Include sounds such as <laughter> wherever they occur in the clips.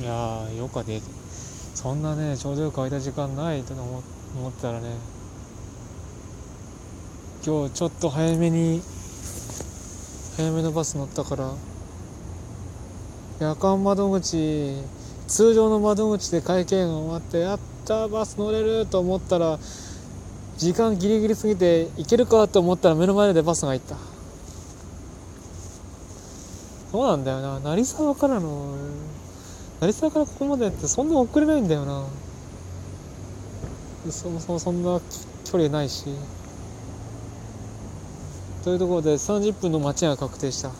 いやーよかでそんなねちょうどよく空いた時間ないと思思ったらね今日ちょっと早めに早めのバス乗ったから夜間窓口通常の窓口で会計が終わってやったバス乗れると思ったら時間ギリギリすぎて行けるかと思ったら目の前でバスが行った。そうなんだよな。成沢からの成沢からここまでってそんな遅れないんだよな。そもそもそんな距離ないし。というところで30分の待ちが確定した。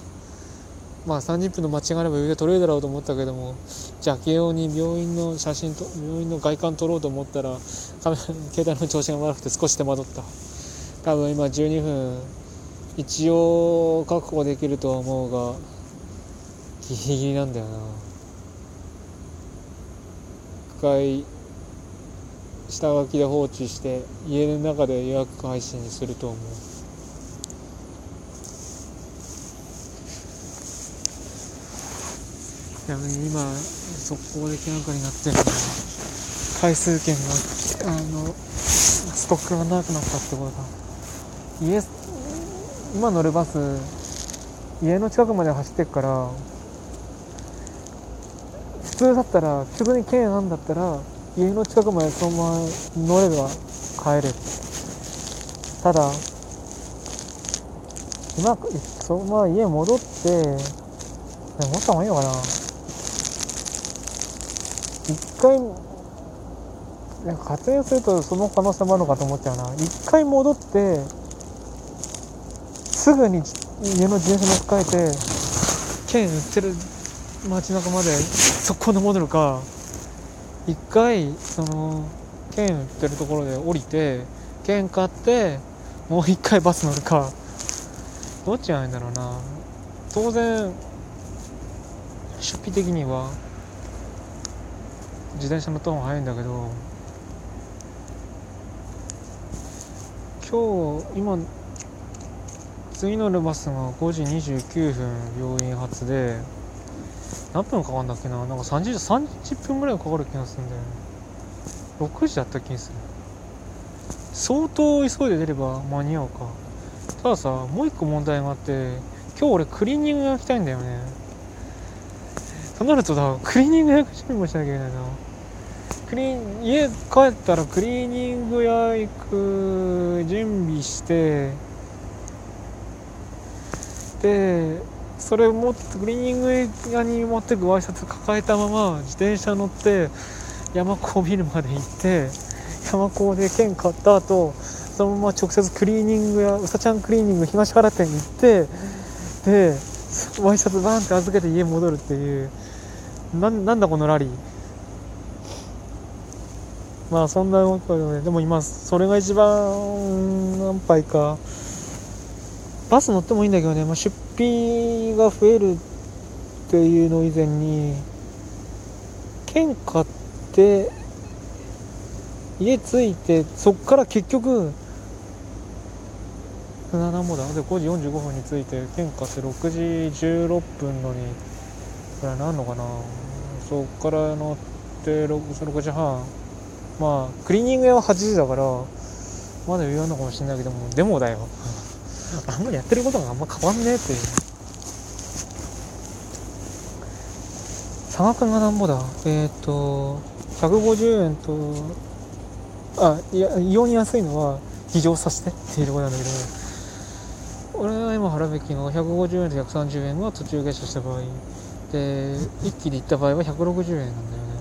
まあ30分の待ちがあれば余裕で取れるだろうと思ったけどもじゃあ慶応に病院の写真と病院の外観撮ろうと思ったらカメラ <laughs> 携帯の調子が悪くて少し手間取った。多分今12分一応確保できるとは思うがギリギリなんだよな。回下書きで放置して家の中で予約配信にすると思う。ちなみに今速攻で明らかになってるのは回数券があのストックがなくなったってことだ。家今乗るバス家の近くまで走ってっから普通だったら普通に券あんだったら家の近くまでそのまま乗れば帰れる。ただ今そのまま家戻って戻った方がいいのかな。一回なんか活用するとその可能性もあるのかと思っちゃうな。一回戻ってすぐに家の自転車乗っ換えて券売ってる街中までそこで戻るか一回その券売ってるところで降りて券買ってもう一回バス乗るかどっちがいいんだろうな。当然出費的には自転車乗った方が早いんだけど今日今次乗るバスが5時29分病院発で何分かかるんだっけな？なんか 30, 30分ぐらいかかる気がするんだよね。6時だった気がする。相当急いで出れば間に合うか。たださもう一個問題があって今日俺クリーニングが行きたいんだよね。となるとだクリーニング屋準備もしなきゃいけないな。クリー家帰ったらクリーニング屋行く準備してでそれを持ってクリーニング屋に持ってく挨拶抱えたまま自転車乗って山高ビルまで行って山高で券買った後そのまま直接クリーニング屋うさちゃんクリーニング東原店に行ってでワイシャツバンって預けて家戻るっていうななんだこのラリー。まあそんなことよねでも今それが一番何杯かバス乗ってもいいんだけどね、まあ、出費が増えるっていうの以前に券買って家着いてそっから結局何もだ。で5時45分に着いて券買って6時16分のにこれなんのかな。そっから乗って6 6時半まあクリーニング屋は8時だからまだ余裕あるのかもしれないけどもでもだよ。<laughs> あんまりやってることがあんま変わんねえっていう。差額がなんぼだ。えっ、ー、と150円とあいや異様に安いのは非常させてっていうところなんだけど俺が今払うべきの150円と130円は途中下車した場合で一気に行った場合は160円なんだよね。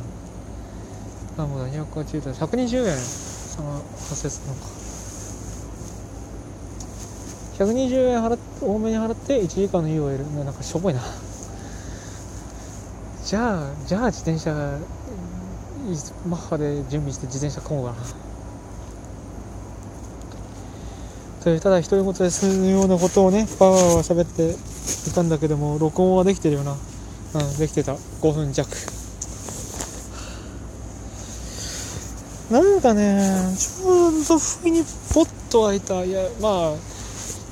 なんぼだ280円120円差が発生するのか。120円払っ多めに払って1時間の UOL なんかしょぼいな。じゃあじゃあ自転車マッハで準備して自転車買おうかな。というただ独り言でするようなことをねパワーは喋っていたんだけども録音はできてるよな。うんできてた。5分弱。なんかねちょうど不意にポッと開いた。いやまあ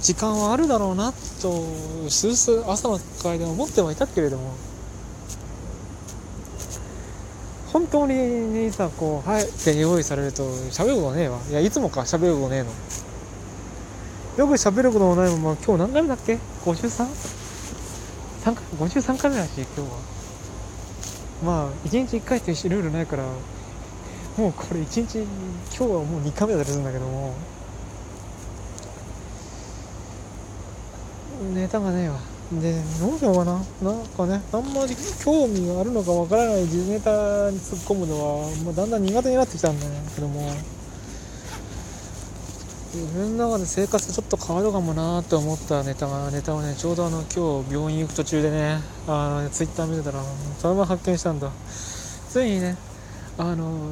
時間はあるだろうなとうすうす朝の会で思ってはいたけれども。本当にさこう「はい」って用意されると喋ることねえわ。いやいつもか喋ることねえの。よく喋ることもないまま今日何回目だっけ？53? 3回？53回目だし今日は。まあ1日1回ってルールないからもうこれ1日今日はもう2回目だったりするんだけども。ネタがねえわ。でどうしようかな。なんかねあんまり興味があるのかわからない時ネタに突っ込むのは、まあ、だんだん苦手になってきたんだけども自分の中で生活ちょっと変わるかもなと思ったネタがネタをねちょうどあの今日病院行く途中でねあのツイッター見てたらそのまま発見したんだ。ついにねあの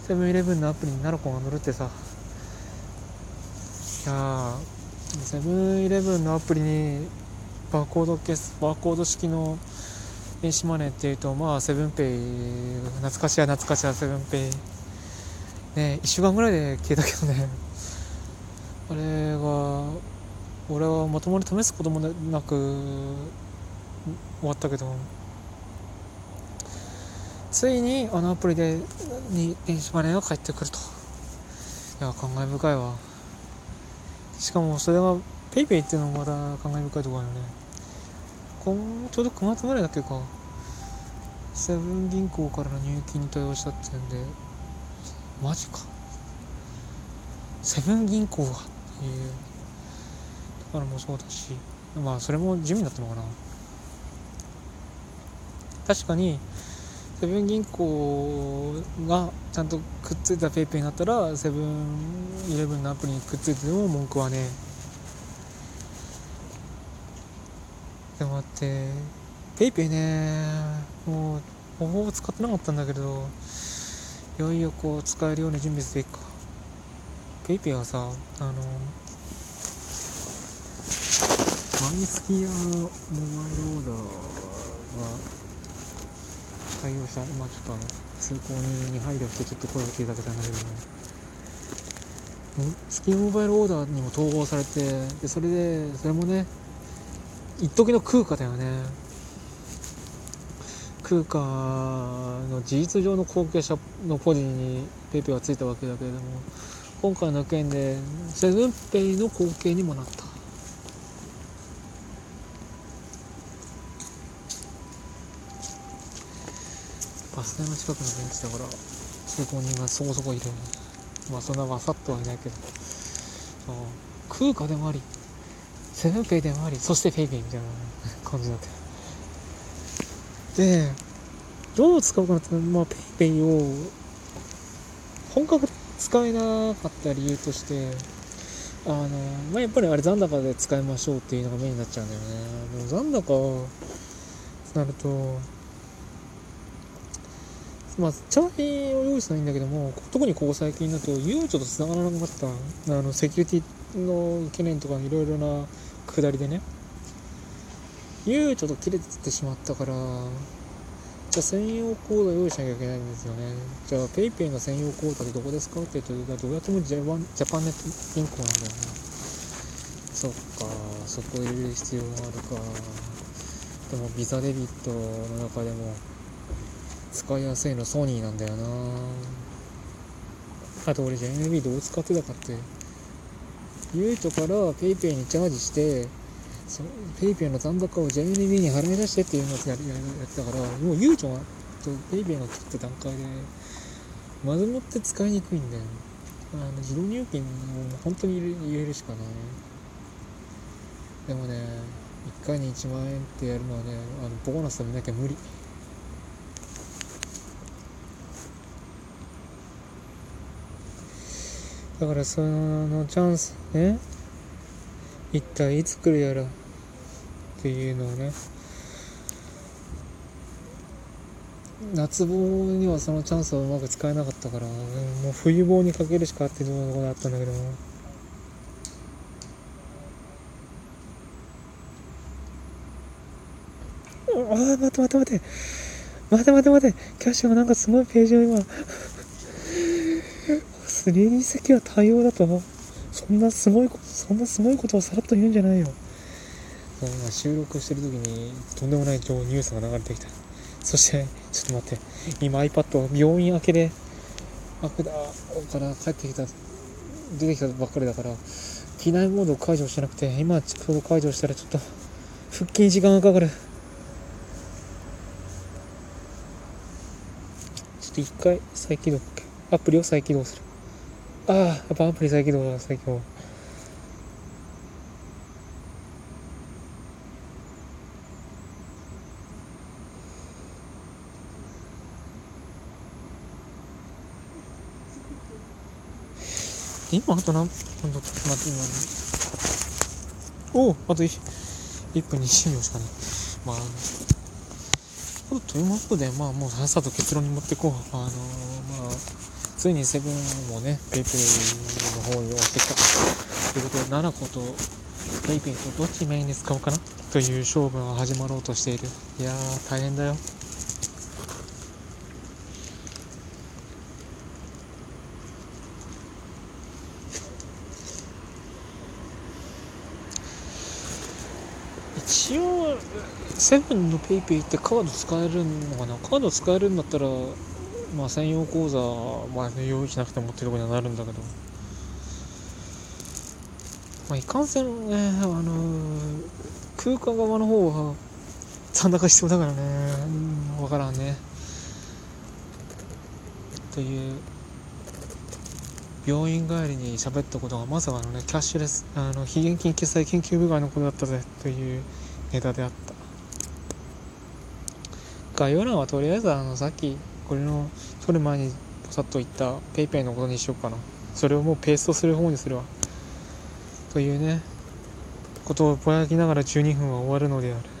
セブンイレブンのアプリにナロコンが乗るってさ。いやセブンイレブンのアプリにバーコードケースバーコード式の電子マネーっていうとまあセブンペイ懐かしや懐かしやセブンペイ。ね1週間ぐらいで消えたけどね。あれが俺はまともに試すこともなく終わったけど。ついにあのアプリでに電子マネーが返ってくると。いや感慨深いわ。しかもそれが PayPay っていうのもまた感慨深いところだよね。今ちょうど9月ぐらいだっけか。セブン銀行からの入金に対応したっていうんで。マジか。セブン銀行がっていう。ところもそうだし。まあそれも地味だったのかな。確かにセブン銀行がちゃんとくっついた PayPay になったらセブンイレブンのアプリにくっついてても文句はねえ。でも待って PayPay ね。もうほぼ使ってなかったんだけどいよいよこう使えるように準備すべきか。PayPay はさあのマイスキーモバイルオーダーは対応した。まあちょっとあの通行人に配慮してちょっと声を聞いただけたんだけどもスキーモバイルオーダーにも統合されてでそれでそれもね一時の空貨だよね。空貨の事実上の後継者のポジに PayPay がついたわけだけれども今回の件でセブンペイの後継にもなった。バス停の近くのベンチだから通行人がそこそこいる。まあそんなわさっとはいないけど。通貨でもあり。セブンペイでもありそしてペイペイみたいな感じになってでどう使うかなってまあペイペイを本格使えなかった理由としてあのまあやっぱりあれ残高で使いましょうっていうのがメインになっちゃうんだよね。でも残高なるとまあ、チャージを用意したらいいんだけども、特にここ最近だと、悠長と繋がらなかった、あの、セキュリティの懸念とかいろいろな下りでね、悠長と切れてしまったから、じゃあ専用コード用意しなきゃいけないんですよね。じゃあ PayPay の専用コードってどこですかって言うと、どうやってもジャパンジャパンネット銀行なんだよね。そっか、そこ入れる必要があるか。でもビザデビットの中でも、使いやすいのソニーなんだよなあと俺 JNB どう使ってたかってゆうとから PayPay にチャージしてそ PayPay の残高を JNB に払い出してっていうのをややってたからもうゆうちょと PayPay が切った段階でまずもって使いにくいんだよ。あの自動入金も本当に入れるしかない。でもね1回に1万円ってやるのはねあのボーナスで見なきゃ無理。だからそのチャンスね。一体いつ来るやらっていうのをね。夏棒にはそのチャンスをうまく使えなかったからもう冬棒にかけるしかっていうところだったんだけど。もああ待って待って待って。待って待って待って。キャッシュがなんかすごいページを今。3D 席は対応だとそんなすごいことそんなすごいことをさらっと言うんじゃないよ。今収録してる時にとんでもない情ニュースが流れてきた。そしてちょっと待って。今 iPad 病院明けであくだから帰ってきた出てきたばっかりだから機内モードを解除してなくて今ちょうど解除したらちょっと腹筋時間がかかる。ちょっと一回再起動アプリを再起動する。ああやっぱアプリ再起動だ再起動今あと何分だった待って今おおあと 1, 1分20秒しかない。まああということでまあもうさっさと結論に持っていこう。あのー、ついにセブンもねペイペイの方に押してきたということで nanacoとペイペイとどっちメインに使おうかなという勝負が始まろうとしている。いやー大変だよ。一応セブンのペイペイってカード使えるのかな？カード使えるんだったらまあ専用口座まあ用意しなくてもっていうところにはなるんだけど。まあいかんせんねあのー、空間側の方は残高必要だからね。うん分からんね。という病院帰りに喋ったことがまさかのねキャッシュレスあの非現金決済研究部会のことだったぜ。というネタであった。概要欄はとりあえずあのさっきこれの取る前にポサッと言った PayPay のことにしようかな。それをもうペーストする方にするわ。というねことをぼやきながら12分は終わるのである。